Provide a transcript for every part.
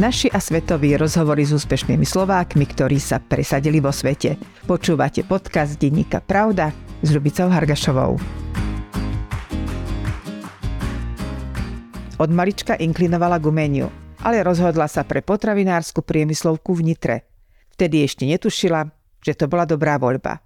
Naši a svetoví rozhovory s úspešnými Slovákmi, ktorí sa presadili vo svete. Počúvate podcast Denníka Pravda s Ľubicou Hargašovou. Od malička inklinovala k umeniu, ale rozhodla sa pre potravinárskú priemyslovku v Nitre. Vtedy ešte netušila, že to bola dobrá voľba.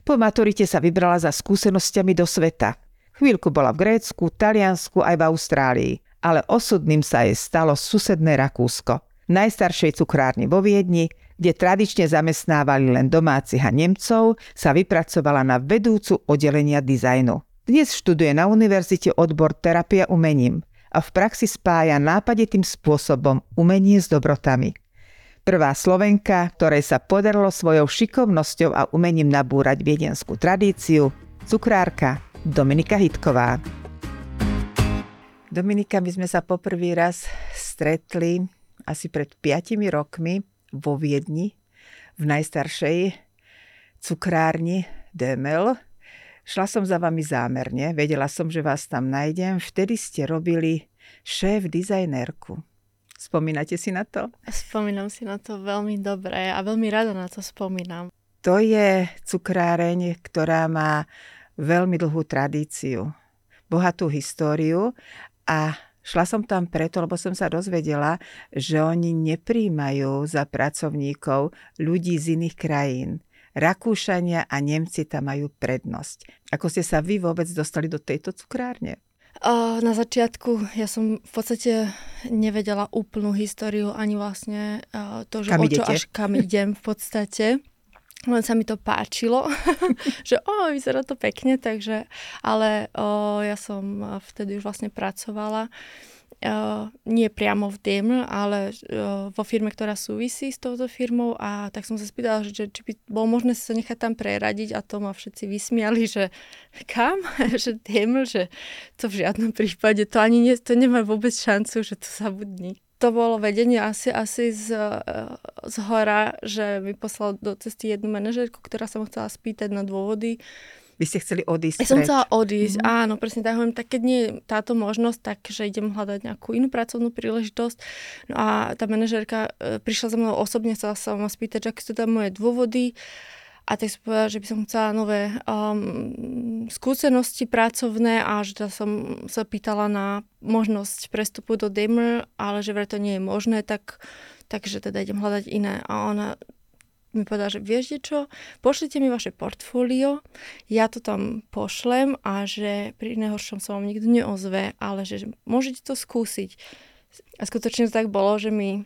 Po maturite sa vybrala za skúsenosťami do sveta. Chvíľku bola v Grécku, Taliansku aj v Austrálii, ale osudným sa jej stalo susedné Rakúsko. Najstaršej cukrárni vo Viedni, kde tradične zamestnávali len domácich a Nemcov, sa vypracovala na vedúcu oddelenia dizajnu. Dnes študuje na univerzite odbor terapia umením a v praxi spája nápaditým spôsobom umenie s dobrotami. Prvá Slovenka, ktorej sa podarilo svojou šikovnosťou a umením nabúrať viedenskú tradíciu, cukrárka Dominika Hitková. Dominika, my sme sa poprvý raz stretli asi pred 5 rokmi vo Viedni, v najstaršej cukrárni Demel. Šla som za vami zámerne, vedela som, že vás tam nájdem. Vtedy ste robili šéf dizajnerku. Spomínate si na to? Spomínam si na to veľmi dobre a veľmi rada na to spomínam. To je cukráreň, ktorá má veľmi dlhú tradíciu, bohatú históriu a šla som tam preto, lebo som sa dozvedela, že oni nepríjmajú za pracovníkov ľudí z iných krajín Rakúšania a Nemci tam majú prednosť. Ako ste sa vy vôbec dostali do tejto cukrárne? Na začiatku ja som v podstate nevedela úplnú históriu, ani vlastne to, že kam o čo až kam idem v podstate. Len sa mi to páčilo, že o, vyzerá to pekne, takže, ale o, ja som vtedy už vlastne pracovala uh, nie priamo v DEM, ale uh, vo firme, ktorá súvisí s touto firmou a tak som sa spýtala, že či by bolo možné sa nechať tam preradiť a to ma všetci vysmiali, že kam? že DEM, že to v žiadnom prípade, to ani nie, to nemá vôbec šancu, že to zabudní. To bolo vedenie asi, asi z, z hora, že mi poslal do cesty jednu manažerku, ktorá sa ma chcela spýtať na dôvody, vy ste chceli odísť Ja som chcela odísť, mm-hmm. áno, presne tak hovorím, tak keď nie je táto možnosť, tak že idem hľadať nejakú inú pracovnú príležitosť. No a tá manažérka e, prišla za mnou osobne, chcela sa ma spýtať, aké sú tam moje dôvody. A tak som povedala, že by som chcela nové um, skúsenosti pracovné a že som sa pýtala na možnosť prestupu do Dimmer, ale že vraj to nie je možné, tak, takže teda idem hľadať iné. A ona mi povedal, že vieš čo, pošlite mi vaše portfólio, ja to tam pošlem a že pri nejhoršom sa vám nikto neozve, ale že môžete to skúsiť. A skutočne to tak bolo, že mi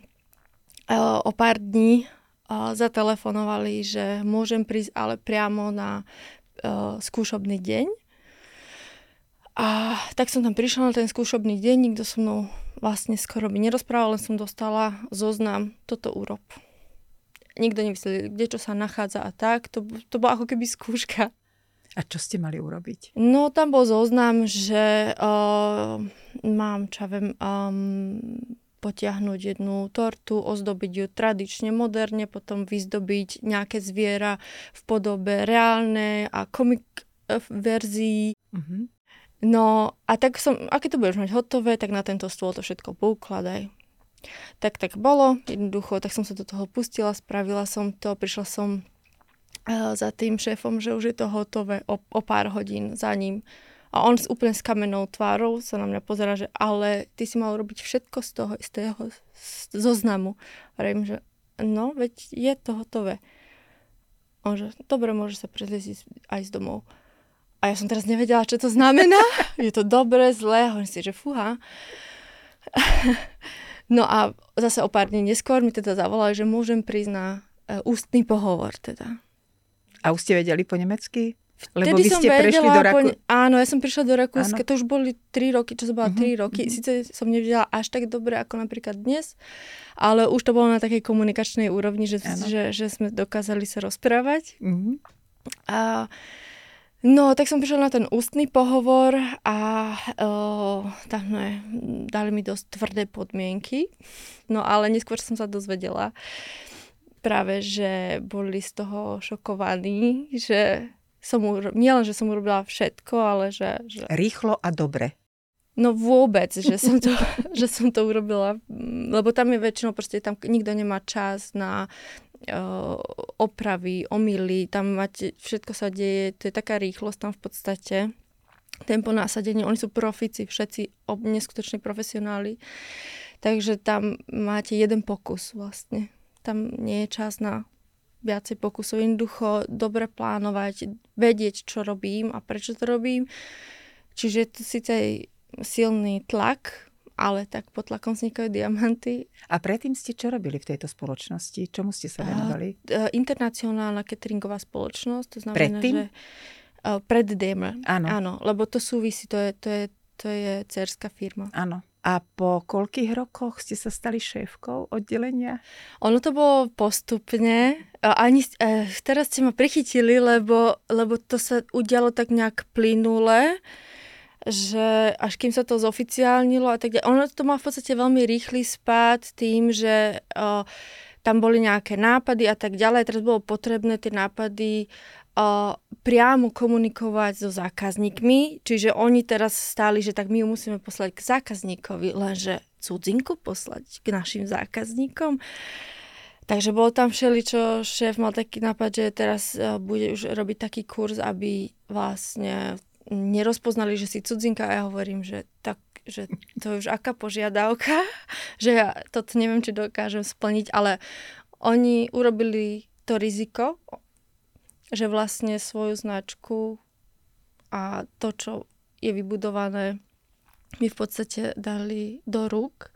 uh, o pár dní zatelefonovali, že môžem prísť ale priamo na uh, skúšobný deň. A tak som tam prišla na ten skúšobný deň, nikto so mnou vlastne skoro by nerozprával, len som dostala zoznam, toto urob nikto nevysvetlil, kde čo sa nachádza a tak. To, to bola ako keby skúška. A čo ste mali urobiť? No tam bol zoznam, že uh, mám, čo viem, um, potiahnuť jednu tortu, ozdobiť ju tradične, moderne, potom vyzdobiť nejaké zviera v podobe reálnej a komik uh, verzii. Uh-huh. No a tak som, aké to budeš mať hotové, tak na tento stôl to všetko poukladaj. Tak tak bolo, jednoducho, tak som sa do toho pustila, spravila som to, prišla som uh, za tým šéfom, že už je to hotové o, o pár hodín za ním. A on s úplne s kamennou tvárou sa na mňa pozera, že ale ty si mal robiť všetko z toho istého zoznamu. Hovorím, že no, veď je to hotové. On že, dobre, môže sa preliesť aj z domov. A ja som teraz nevedela, čo to znamená. je to dobre, zlé. Hovorím si, že fúha. No a zase o pár dní neskôr mi teda zavolali, že môžem prísť na uh, ústny pohovor teda. A už ste vedeli po nemecky? Lebo Vtedy vy ste prešli do. Po... Áno, ja som prišla do Rakúska, to už boli 3 roky, čo som bola uh-huh, 3 roky. Uh-huh. Sice som nevedela až tak dobre ako napríklad dnes, ale už to bolo na takej komunikačnej úrovni, že, že, že sme dokázali sa rozprávať. Uh-huh. A No, tak som prišla na ten ústny pohovor a uh, tam ne, dali mi dosť tvrdé podmienky. No ale neskôr som sa dozvedela práve, že boli z toho šokovaní, že som, nielen, že som urobila všetko, ale že, že... Rýchlo a dobre. No vôbec, že som, to, že som to urobila, lebo tam je väčšinou proste, tam nikto nemá čas na uh, opravy, omily, tam máte, všetko sa deje, to je taká rýchlosť tam v podstate, tempo násadenie, oni sú profici, všetci ob, neskutoční profesionáli, takže tam máte jeden pokus vlastne, tam nie je čas na viacej pokusov, jednoducho dobre plánovať, vedieť, čo robím a prečo to robím, čiže je to síce silný tlak, ale tak pod tlakom vznikajú diamanty. A predtým ste čo robili v tejto spoločnosti? Čomu ste sa venovali? Uh, internacionálna cateringová spoločnosť, to znamená, predtým? že uh, pred Daimler. Áno. Áno, lebo to súvisí, to je, to je, to je cerská firma. Áno. A po koľkých rokoch ste sa stali šéfkou oddelenia? Ono to bolo postupne. Ani, eh, teraz ste ma prichytili, lebo, lebo to sa udialo tak nejak plynule že až kým sa to zoficiálnilo a tak ďalej. Ono to má v podstate veľmi rýchly spád tým, že o, tam boli nejaké nápady a tak ďalej. Teraz bolo potrebné tie nápady priamo komunikovať so zákazníkmi, čiže oni teraz stáli, že tak my ju musíme poslať k zákazníkovi, lenže cudzinku poslať k našim zákazníkom. Takže bolo tam všeli, čo šéf mal taký nápad, že teraz bude už robiť taký kurz, aby vlastne nerozpoznali, že si cudzinka a ja hovorím, že tak že to je už aká požiadavka, že ja toto neviem, či dokážem splniť, ale oni urobili to riziko, že vlastne svoju značku a to, čo je vybudované, mi v podstate dali do rúk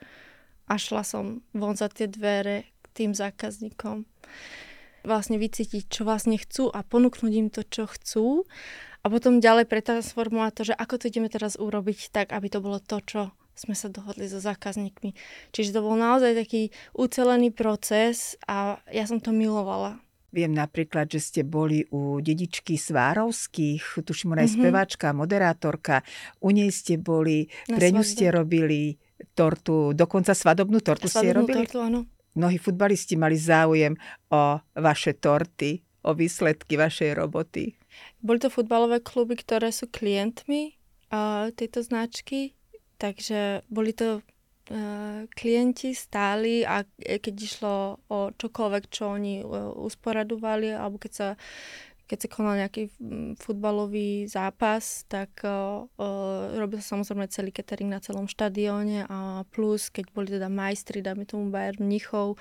a šla som von za tie dvere k tým zákazníkom. Vlastne vycítiť, čo vlastne chcú a ponúknuť im to, čo chcú a potom ďalej pretransformovať to, že ako to ideme teraz urobiť tak, aby to bolo to, čo sme sa dohodli so zákazníkmi. Čiže to bol naozaj taký ucelený proces a ja som to milovala. Viem napríklad, že ste boli u dedičky Svárovských, tuším, ona je mm-hmm. speváčka, moderátorka. U nej ste boli, Na pre ňu ste robili tortu, dokonca svadobnú tortu svadobnú ste robili? tortu, áno. Mnohí futbalisti mali záujem o vaše torty, o výsledky vašej roboty. Boli to futbalové kluby, ktoré sú klientmi uh, tejto značky, takže boli to klienti stáli a keď išlo o čokoľvek, čo oni uh, usporadovali, alebo keď sa keď sa konal nejaký mm, futbalový zápas, tak uh, robil sa samozrejme celý catering na celom štadióne a plus, keď boli teda majstri, dáme tomu Bayern Mnichov,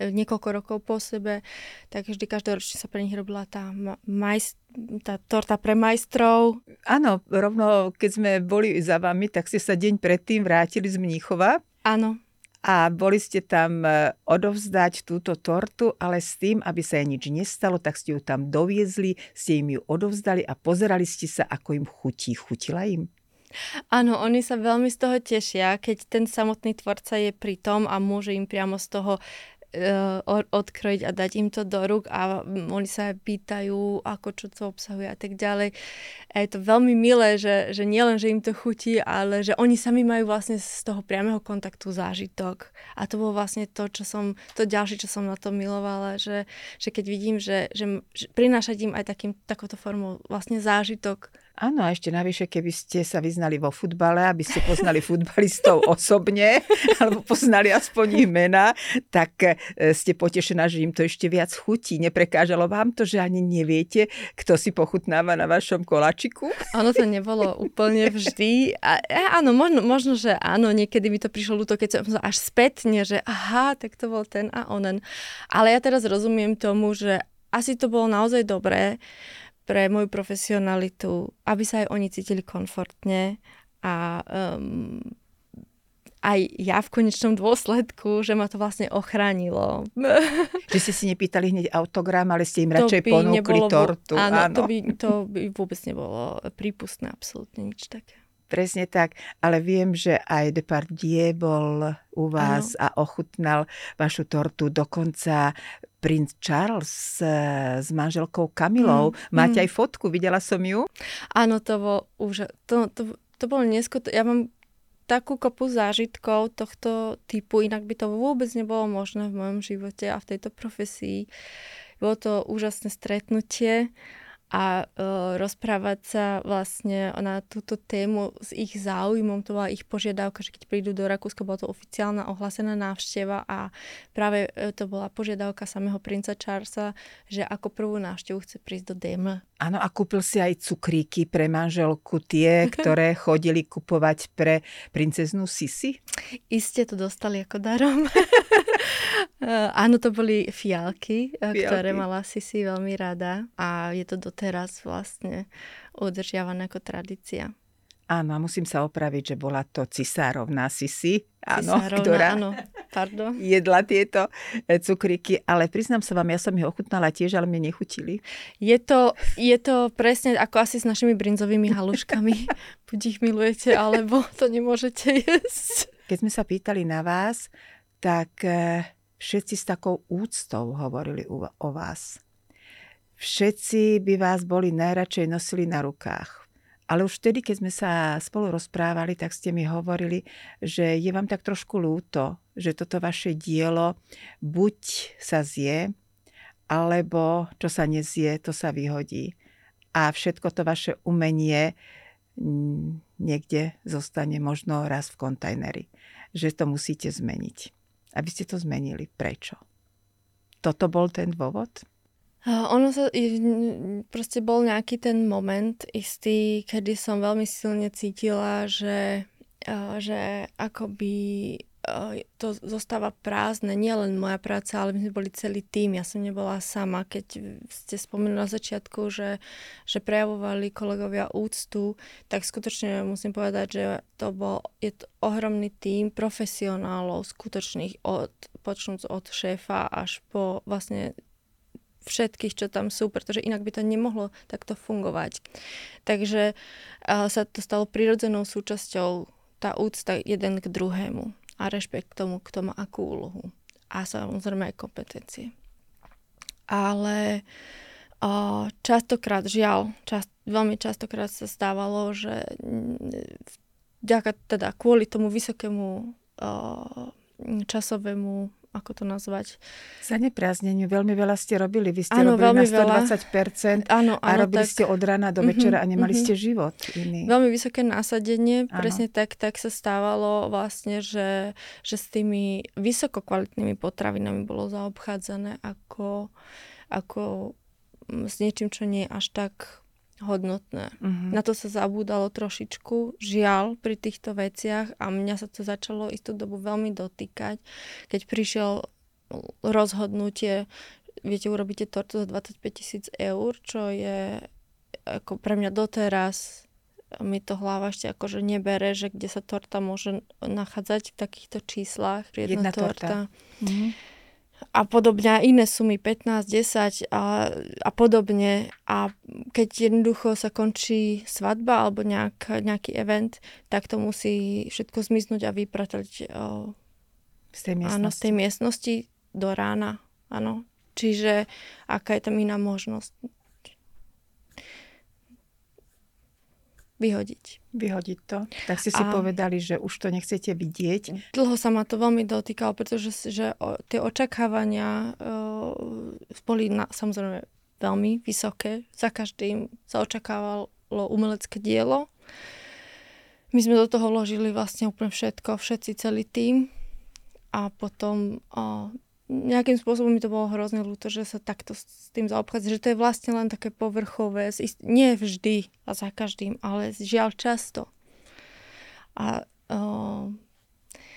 e, niekoľko rokov po sebe, tak vždy každoročne sa pre nich robila tá, majst, tá torta pre majstrov. Áno, rovno keď sme boli za vami, tak ste sa deň predtým vrátili z Mníchova. Áno a boli ste tam e, odovzdať túto tortu, ale s tým, aby sa jej nič nestalo, tak ste ju tam doviezli, ste im ju odovzdali a pozerali ste sa, ako im chutí. Chutila im? Áno, oni sa veľmi z toho tešia, keď ten samotný tvorca je pri tom a môže im priamo z toho odkrojiť a dať im to do rúk a oni sa pýtajú, ako čo to obsahuje a tak ďalej. A je to veľmi milé, že, že nielen, že im to chutí, ale že oni sami majú vlastne z toho priameho kontaktu zážitok. A to bolo vlastne to, čo som, to ďalšie, čo som na to milovala, že, že keď vidím, že, že prinášať im aj takým, takouto formou vlastne zážitok Áno, a ešte navyše, keby ste sa vyznali vo futbale, aby ste poznali futbalistov osobne, alebo poznali aspoň ich mena, tak e, ste potešená, že im to ešte viac chutí. Neprekážalo vám to, že ani neviete, kto si pochutnáva na vašom kolačiku? Ono to nebolo úplne vždy. A, e, áno, možno, možno, že áno, niekedy mi to prišlo ľúto, keď som až spätne, že aha, tak to bol ten a onen. Ale ja teraz rozumiem tomu, že asi to bolo naozaj dobré, pre moju profesionalitu, aby sa aj oni cítili komfortne a um, aj ja v konečnom dôsledku, že ma to vlastne ochránilo. Že ste si nepýtali hneď autogram, ale ste im radšej ponúkli tortu. Áno, áno. To, by, to by vôbec nebolo prípustné, absolútne nič také. Presne tak, ale viem, že aj Depardieu bol u vás ano. a ochutnal vašu tortu. Dokonca princ Charles eh, s manželkou Kamilou. Mm, Máte mm. aj fotku, videla som ju? Áno, to bolo už, to, to, to bolo neskôr, ja mám takú kopu zážitkov tohto typu, inak by to vôbec nebolo možné v mojom živote a v tejto profesii. Bolo to úžasné stretnutie a uh, rozprávať sa vlastne na túto tému s ich záujmom. To bola ich požiadavka, že keď prídu do Rakúska, bola to oficiálna ohlásená návšteva a práve uh, to bola požiadavka samého princa Charlesa, že ako prvú návštevu chce prísť do DM. Áno, a kúpil si aj cukríky pre manželku, tie, ktoré chodili kupovať pre princeznú Sisi? Iste to dostali ako darom. Áno, to boli fialky, fialky, ktoré mala Sisi veľmi rada a je to doteraz vlastne udržiavané ako tradícia. Áno, musím sa opraviť, že bola to cisárovná Sisi, áno, ktorá áno, pardon. jedla tieto e, cukriky, ale priznám sa vám, ja som ich ochutnala tiež, ale mne nechutili. Je to, je to presne ako asi s našimi brinzovými haluškami. Buď ich milujete, alebo to nemôžete jesť. Keď sme sa pýtali na vás, tak e, všetci s takou úctou hovorili o vás. Všetci by vás boli najradšej nosili na rukách. Ale už vtedy, keď sme sa spolu rozprávali, tak ste mi hovorili, že je vám tak trošku lúto, že toto vaše dielo buď sa zje, alebo čo sa nezie, to sa vyhodí. A všetko to vaše umenie niekde zostane možno raz v kontajneri. Že to musíte zmeniť aby ste to zmenili. Prečo? Toto bol ten dôvod? Ono sa, proste bol nejaký ten moment istý, kedy som veľmi silne cítila, že, že akoby to zostáva prázdne, nielen moja práca, ale my sme boli celý tým, ja som nebola sama. Keď ste spomenuli na začiatku, že, že prejavovali kolegovia úctu, tak skutočne musím povedať, že to bol, je to ohromný tým profesionálov, skutočných, od, počnúc od šéfa až po vlastne všetkých, čo tam sú, pretože inak by to nemohlo takto fungovať. Takže sa to stalo prirodzenou súčasťou tá úcta jeden k druhému a rešpekt k tomu, kto má akú úlohu. A samozrejme aj kompetencie. Ale častokrát, žiaľ, čast, veľmi častokrát sa stávalo, že vďaka, teda kvôli tomu vysokému časovému ako to nazvať? Zaneprázdneniu. Veľmi veľa ste robili. Vy ste ano, robili na 120% ano, ano, a robili tak... ste od rána do večera uh-huh, a nemali uh-huh. ste život iný. Veľmi vysoké násadenie. Ano. Presne tak, tak sa stávalo vlastne, že, že s tými vysokokvalitnými potravinami bolo zaobchádzané ako, ako s niečím, čo nie je až tak hodnotné. Uh-huh. Na to sa zabúdalo trošičku, žiaľ, pri týchto veciach a mňa sa to začalo istú dobu veľmi dotýkať, keď prišiel rozhodnutie, viete, urobíte tortu za 25 tisíc eur, čo je ako pre mňa doteraz mi to hlava ešte akože nebere, že kde sa torta môže nachádzať v takýchto číslach. Jedna, Jedna torta. torta. Mm-hmm a podobne, iné sumy 15, 10 a, a podobne. A keď jednoducho sa končí svadba alebo nejak, nejaký event, tak to musí všetko zmiznúť a vypratať o, z tej miestnosti. Áno, z tej miestnosti do rána. Áno. Čiže aká je tam iná možnosť? Vyhodiť. Vyhodiť to. Tak ste si a povedali, že už to nechcete vidieť. Dlho sa ma to veľmi dotýkalo, pretože že o, tie očakávania uh, boli na, samozrejme veľmi vysoké. Za každým sa očakávalo umelecké dielo. My sme do toho vložili vlastne úplne všetko, všetci, celý tým. A potom uh, nejakým spôsobom mi to bolo hrozne ľúto, že sa takto s tým zaobchádza, že to je vlastne len také povrchové, nie vždy a za každým, ale žiaľ často. A uh,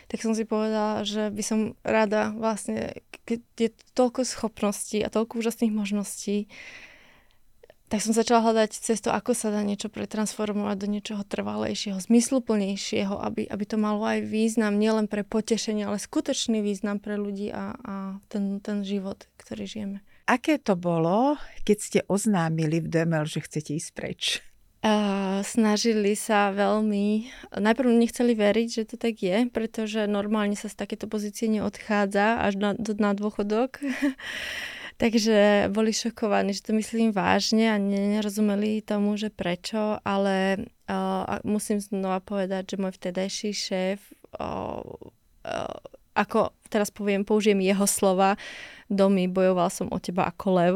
tak som si povedala, že by som rada vlastne, keď je toľko schopností a toľko úžasných možností, tak som začala hľadať cestu, ako sa dá niečo pretransformovať do niečoho trvalejšieho, zmysluplnejšieho, aby, aby to malo aj význam, nielen pre potešenie, ale skutočný význam pre ľudí a, a ten, ten život, ktorý žijeme. Aké to bolo, keď ste oznámili v Demel, že chcete ísť preč? Uh, snažili sa veľmi, najprv nechceli veriť, že to tak je, pretože normálne sa z takéto pozície neodchádza až na, na dôchodok. Takže boli šokovaní, že to myslím vážne a nerozumeli tomu, že prečo, ale uh, musím znova povedať, že môj vtedajší šéf uh, uh, ako teraz poviem, použijem jeho slova, domy, bojoval som o teba ako lev.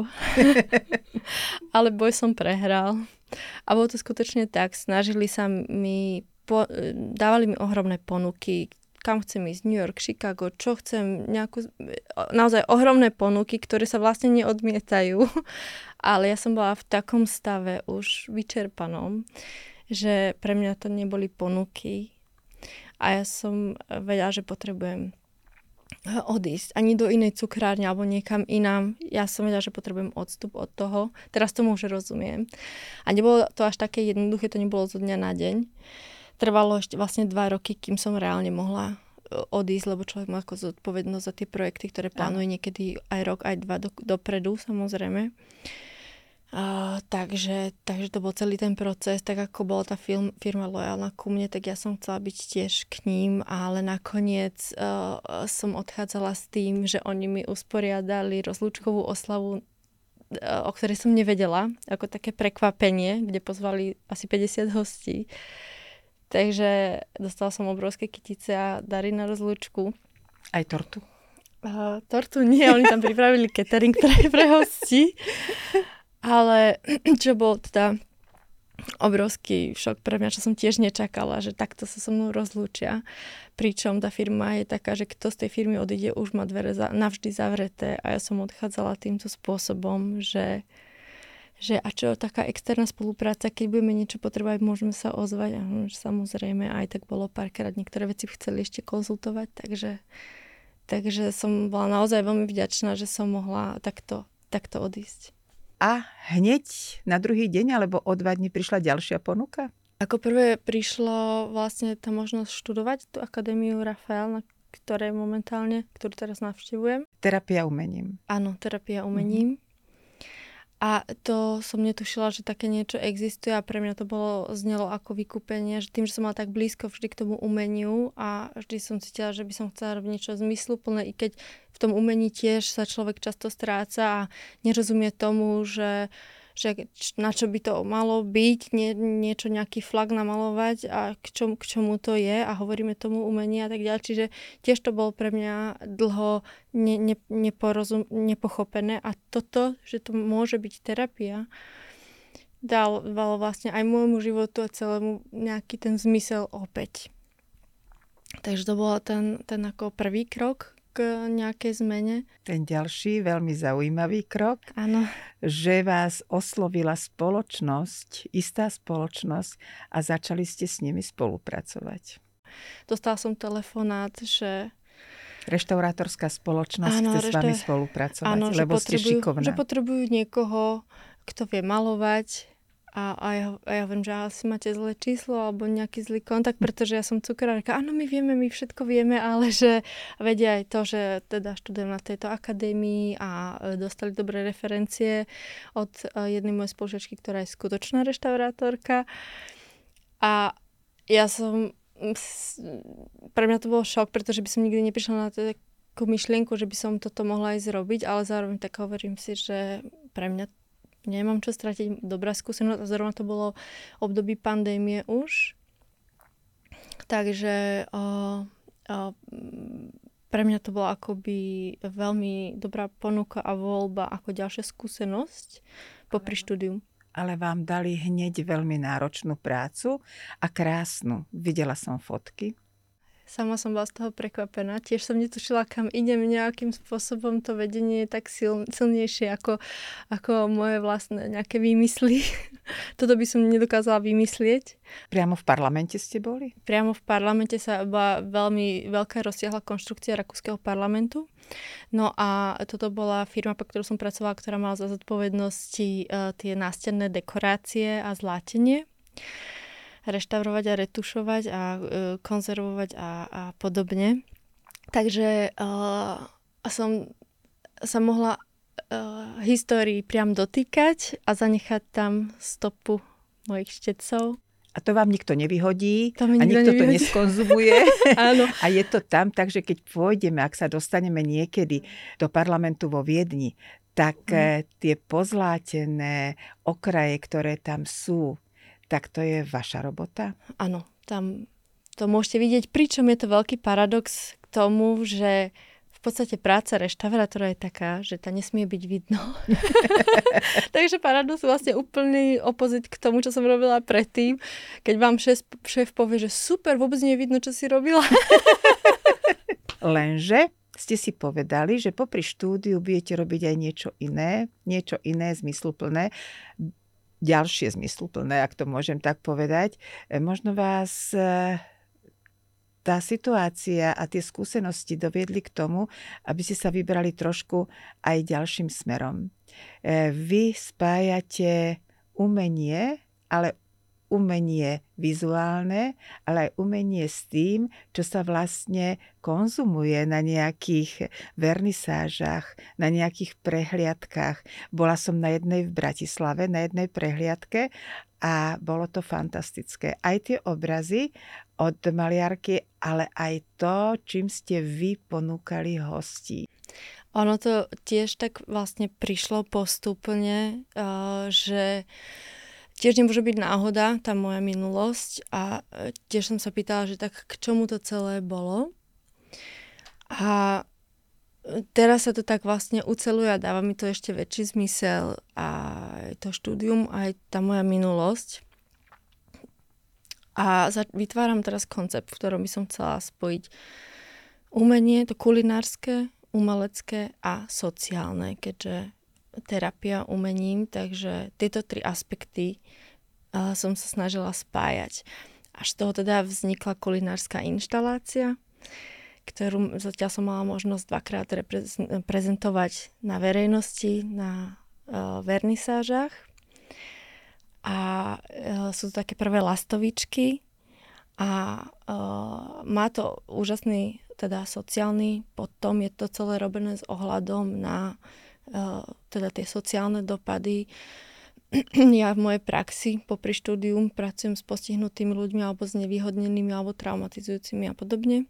Ale boj som prehral. A bolo to skutočne tak. Snažili sa mi, po, dávali mi ohromné ponuky, kam chcem ísť, New York, Chicago, čo chcem, nejakú, naozaj ohromné ponuky, ktoré sa vlastne neodmietajú. Ale ja som bola v takom stave už vyčerpanom, že pre mňa to neboli ponuky. A ja som vedela, že potrebujem odísť ani do inej cukrárne alebo niekam inám. Ja som vedela, že potrebujem odstup od toho. Teraz tomu už rozumiem. A nebolo to až také jednoduché, to nebolo zo dňa na deň. Trvalo ešte vlastne dva roky, kým som reálne mohla e, odísť, lebo človek má ako zodpovednosť za tie projekty, ktoré plánuje niekedy aj rok, aj dva do, dopredu, samozrejme. Uh, takže, takže to bol celý ten proces, tak ako bola tá film, firma lojálna ku mne, tak ja som chcela byť tiež k ním, ale nakoniec uh, som odchádzala s tým, že oni mi usporiadali rozlúčkovú oslavu, uh, o ktorej som nevedela, ako také prekvapenie, kde pozvali asi 50 hostí. Takže dostala som obrovské kytice a dary na rozlúčku. Aj tortu? Uh, tortu nie, oni tam pripravili catering pre, pre hostí. Ale čo bol teda obrovský šok pre mňa, čo som tiež nečakala, že takto sa so mnou rozlúčia. Pričom tá firma je taká, že kto z tej firmy odíde, už má dvere za, navždy zavreté a ja som odchádzala týmto spôsobom, že, že a čo taká externá spolupráca, keď budeme niečo potrebovať, môžeme sa ozvať. A samozrejme, aj tak bolo párkrát, niektoré veci chceli ešte konzultovať, takže, takže som bola naozaj veľmi vďačná, že som mohla takto, takto odísť. A hneď na druhý deň alebo o dva dní prišla ďalšia ponuka? Ako prvé prišlo vlastne tá možnosť študovať tú Akadémiu Rafael, na ktoré momentálne, ktorú teraz navštevujem. Terapia umením. Áno, terapia umením. Mm-hmm. A to som netušila, že také niečo existuje a pre mňa to bolo znelo ako vykúpenie, že tým, že som mala tak blízko vždy k tomu umeniu a vždy som cítila, že by som chcela robiť niečo zmysluplné, i keď v tom umení tiež sa človek často stráca a nerozumie tomu, že že na čo by to malo byť, nie, niečo, nejaký flag namalovať a k, čom, k čomu to je a hovoríme tomu umenie a tak ďalej. Čiže tiež to bolo pre mňa dlho ne, ne, neporozum, nepochopené a toto, že to môže byť terapia, dal vlastne aj môjmu životu a celému nejaký ten zmysel opäť. Takže to bol ten, ten ako prvý krok, k nejakej zmene. Ten ďalší veľmi zaujímavý krok, Áno. že vás oslovila spoločnosť, istá spoločnosť a začali ste s nimi spolupracovať. Dostala som telefonát, že Reštaurátorská spoločnosť áno, chce reštaur... s vami spolupracovať, áno, lebo ste šikovná. Že potrebujú niekoho, kto vie malovať, a, a, ja, a ja viem, že asi máte zlé číslo alebo nejaký zlý kontakt, pretože ja som cukrárka. Áno, my vieme, my všetko vieme, ale že vedia aj to, že teda študujem na tejto akadémii a e, dostali dobré referencie od e, jednej mojej spolužiačky, ktorá je skutočná reštaurátorka. A ja som... Pre mňa to bol šok, pretože by som nikdy neprišla na takú myšlienku, že by som toto mohla aj zrobiť, ale zároveň tak hovorím si, že pre mňa nemám čo stratiť, dobrá skúsenosť a zrovna to bolo období pandémie už. Takže o, o, pre mňa to bola akoby veľmi dobrá ponuka a voľba ako ďalšia skúsenosť popri štúdium. Ale vám dali hneď veľmi náročnú prácu a krásnu. Videla som fotky. Sama som bola z toho prekvapená. Tiež som netušila, kam idem nejakým spôsobom. To vedenie je tak sil, silnejšie ako, ako moje vlastné nejaké výmysly. Toto by som nedokázala vymyslieť. Priamo v parlamente ste boli? Priamo v parlamente sa bola veľmi veľká rozsiahla konštrukcia Rakúskeho parlamentu. No a toto bola firma, po ktorú som pracovala, ktorá mala za zodpovednosti uh, tie nástenné dekorácie a zlátenie reštaurovať a retušovať a uh, konzervovať a, a podobne. Takže uh, som sa mohla uh, histórii priam dotýkať a zanechať tam stopu mojich štecov. A to vám nikto nevyhodí to a nikto nevyhodí. to neskonzumuje. Áno. A je to tam, takže keď pôjdeme, ak sa dostaneme niekedy do parlamentu vo Viedni, tak mm. tie pozlátené okraje, ktoré tam sú, tak to je vaša robota? Áno, tam to môžete vidieť, pričom je to veľký paradox, tomu, že v podstate práca reštaurátora je taká, že tá nesmie byť vidno. Takže paradus vlastne úplný opozit k tomu, čo som robila predtým. Keď vám šéf, šéf povie, že super, vôbec nie je vidno, čo si robila. Lenže ste si povedali, že popri štúdiu budete robiť aj niečo iné, niečo iné zmysluplné, ďalšie zmysluplné, ak to môžem tak povedať. E, možno vás e, tá situácia a tie skúsenosti doviedli k tomu, aby ste sa vybrali trošku aj ďalším smerom. E, vy spájate umenie, ale umenie vizuálne, ale aj umenie s tým, čo sa vlastne konzumuje na nejakých vernisážach, na nejakých prehliadkách. Bola som na jednej v Bratislave, na jednej prehliadke a bolo to fantastické. Aj tie obrazy od maliarky, ale aj to, čím ste vy ponúkali hostí. Ono to tiež tak vlastne prišlo postupne, že tiež nemôže byť náhoda, tá moja minulosť a e, tiež som sa pýtala, že tak k čomu to celé bolo. A e, teraz sa to tak vlastne uceluje a dáva mi to ešte väčší zmysel a to štúdium, aj tá moja minulosť. A vytváram teraz koncept, v ktorom by som chcela spojiť umenie, to kulinárske, umelecké a sociálne, keďže terapia umením, takže tieto tri aspekty uh, som sa snažila spájať. Až z toho teda vznikla kulinárska inštalácia, ktorú zatiaľ som mala možnosť dvakrát prezentovať na verejnosti, na uh, vernisážach. A uh, sú to také prvé lastovičky a uh, má to úžasný teda sociálny, potom je to celé robené s ohľadom na teda tie sociálne dopady. Ja v mojej praxi popri štúdium pracujem s postihnutými ľuďmi alebo s nevýhodnenými alebo traumatizujúcimi a podobne.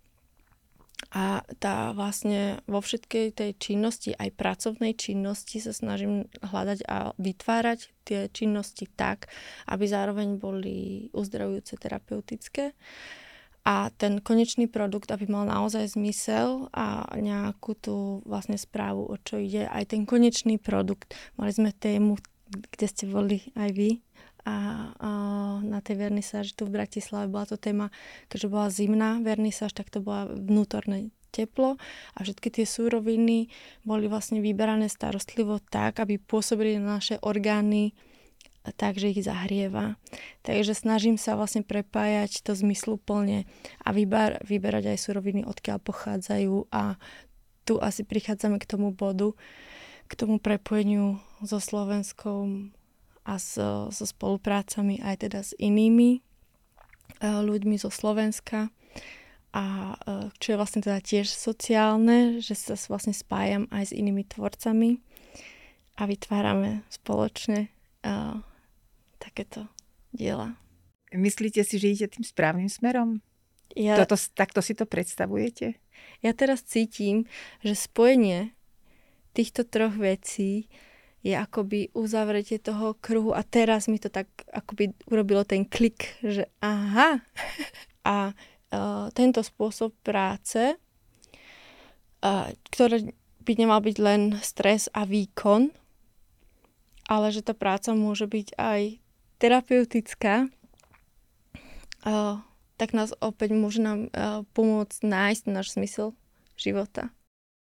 A tá vlastne vo všetkej tej činnosti, aj pracovnej činnosti sa snažím hľadať a vytvárať tie činnosti tak, aby zároveň boli uzdravujúce terapeutické. Uh, a ten konečný produkt, aby mal naozaj zmysel a nejakú tú vlastne správu, o čo ide, aj ten konečný produkt. Mali sme tému, kde ste boli aj vy a, a na tej vernisáži tu v Bratislave bola to téma, keďže bola zimná vernisáž, tak to bola vnútorné teplo a všetky tie súroviny boli vlastne vyberané starostlivo tak, aby pôsobili na naše orgány tak, že ich zahrieva. Takže snažím sa vlastne prepájať to zmysluplne a vyber, vyberať aj suroviny, odkiaľ pochádzajú a tu asi prichádzame k tomu bodu, k tomu prepojeniu so Slovenskou a so, so spoluprácami aj teda s inými uh, ľuďmi zo Slovenska a uh, čo je vlastne teda tiež sociálne, že sa vlastne spájam aj s inými tvorcami a vytvárame spoločne uh, takéto diela. Myslíte si, že idete tým správnym smerom? Ja, Toto, takto si to predstavujete? Ja teraz cítim, že spojenie týchto troch vecí je akoby uzavretie toho kruhu a teraz mi to tak akoby urobilo ten klik, že aha. A uh, tento spôsob práce, uh, ktorý by nemal byť len stres a výkon, ale že tá práca môže byť aj terapeutická, tak nás opäť môže nám pomôcť nájsť náš zmysel života.